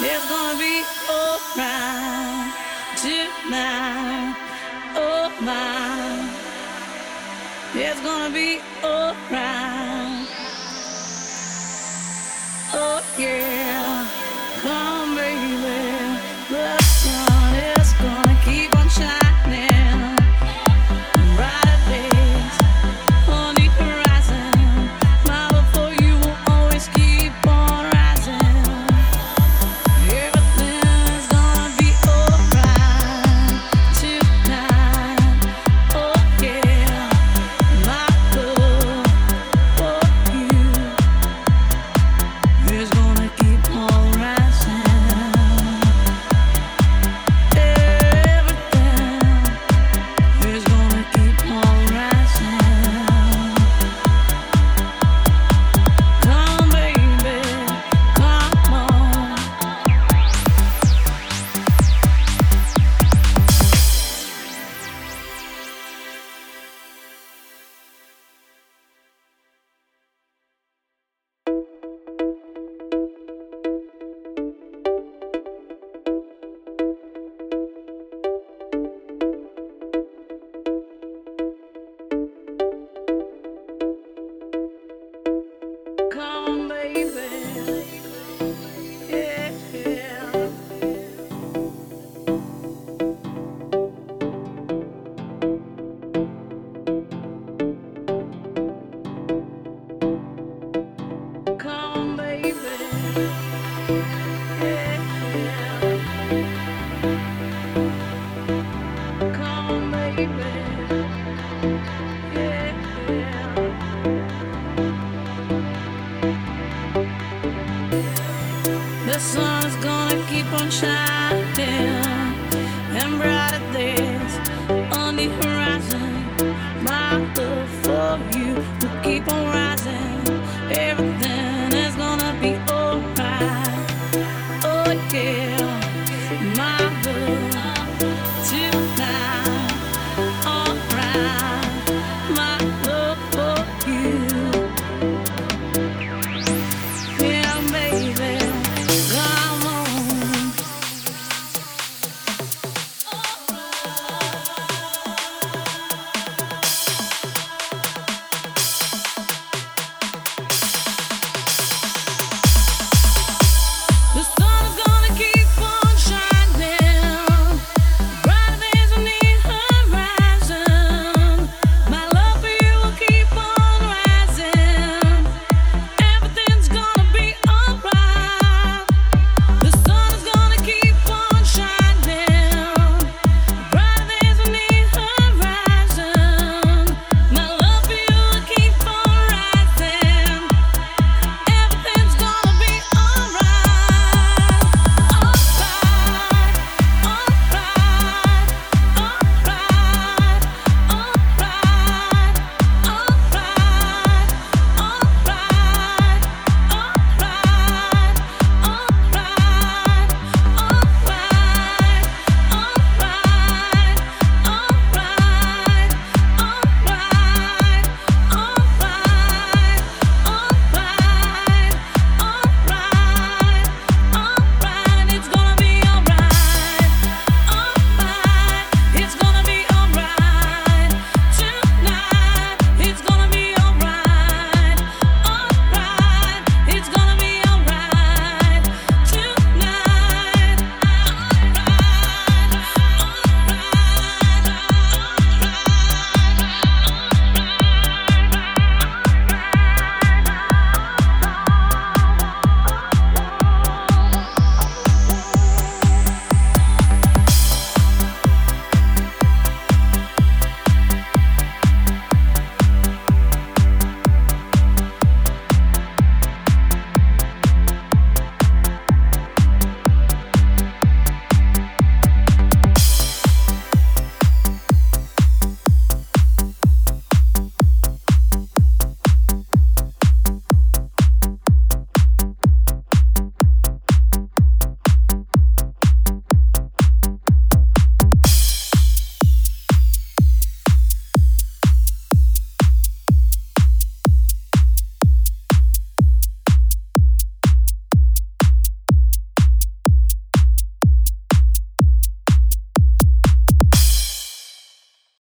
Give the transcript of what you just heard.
It's gonna be alright tonight. Oh, alright. It's gonna be alright. Oh yeah.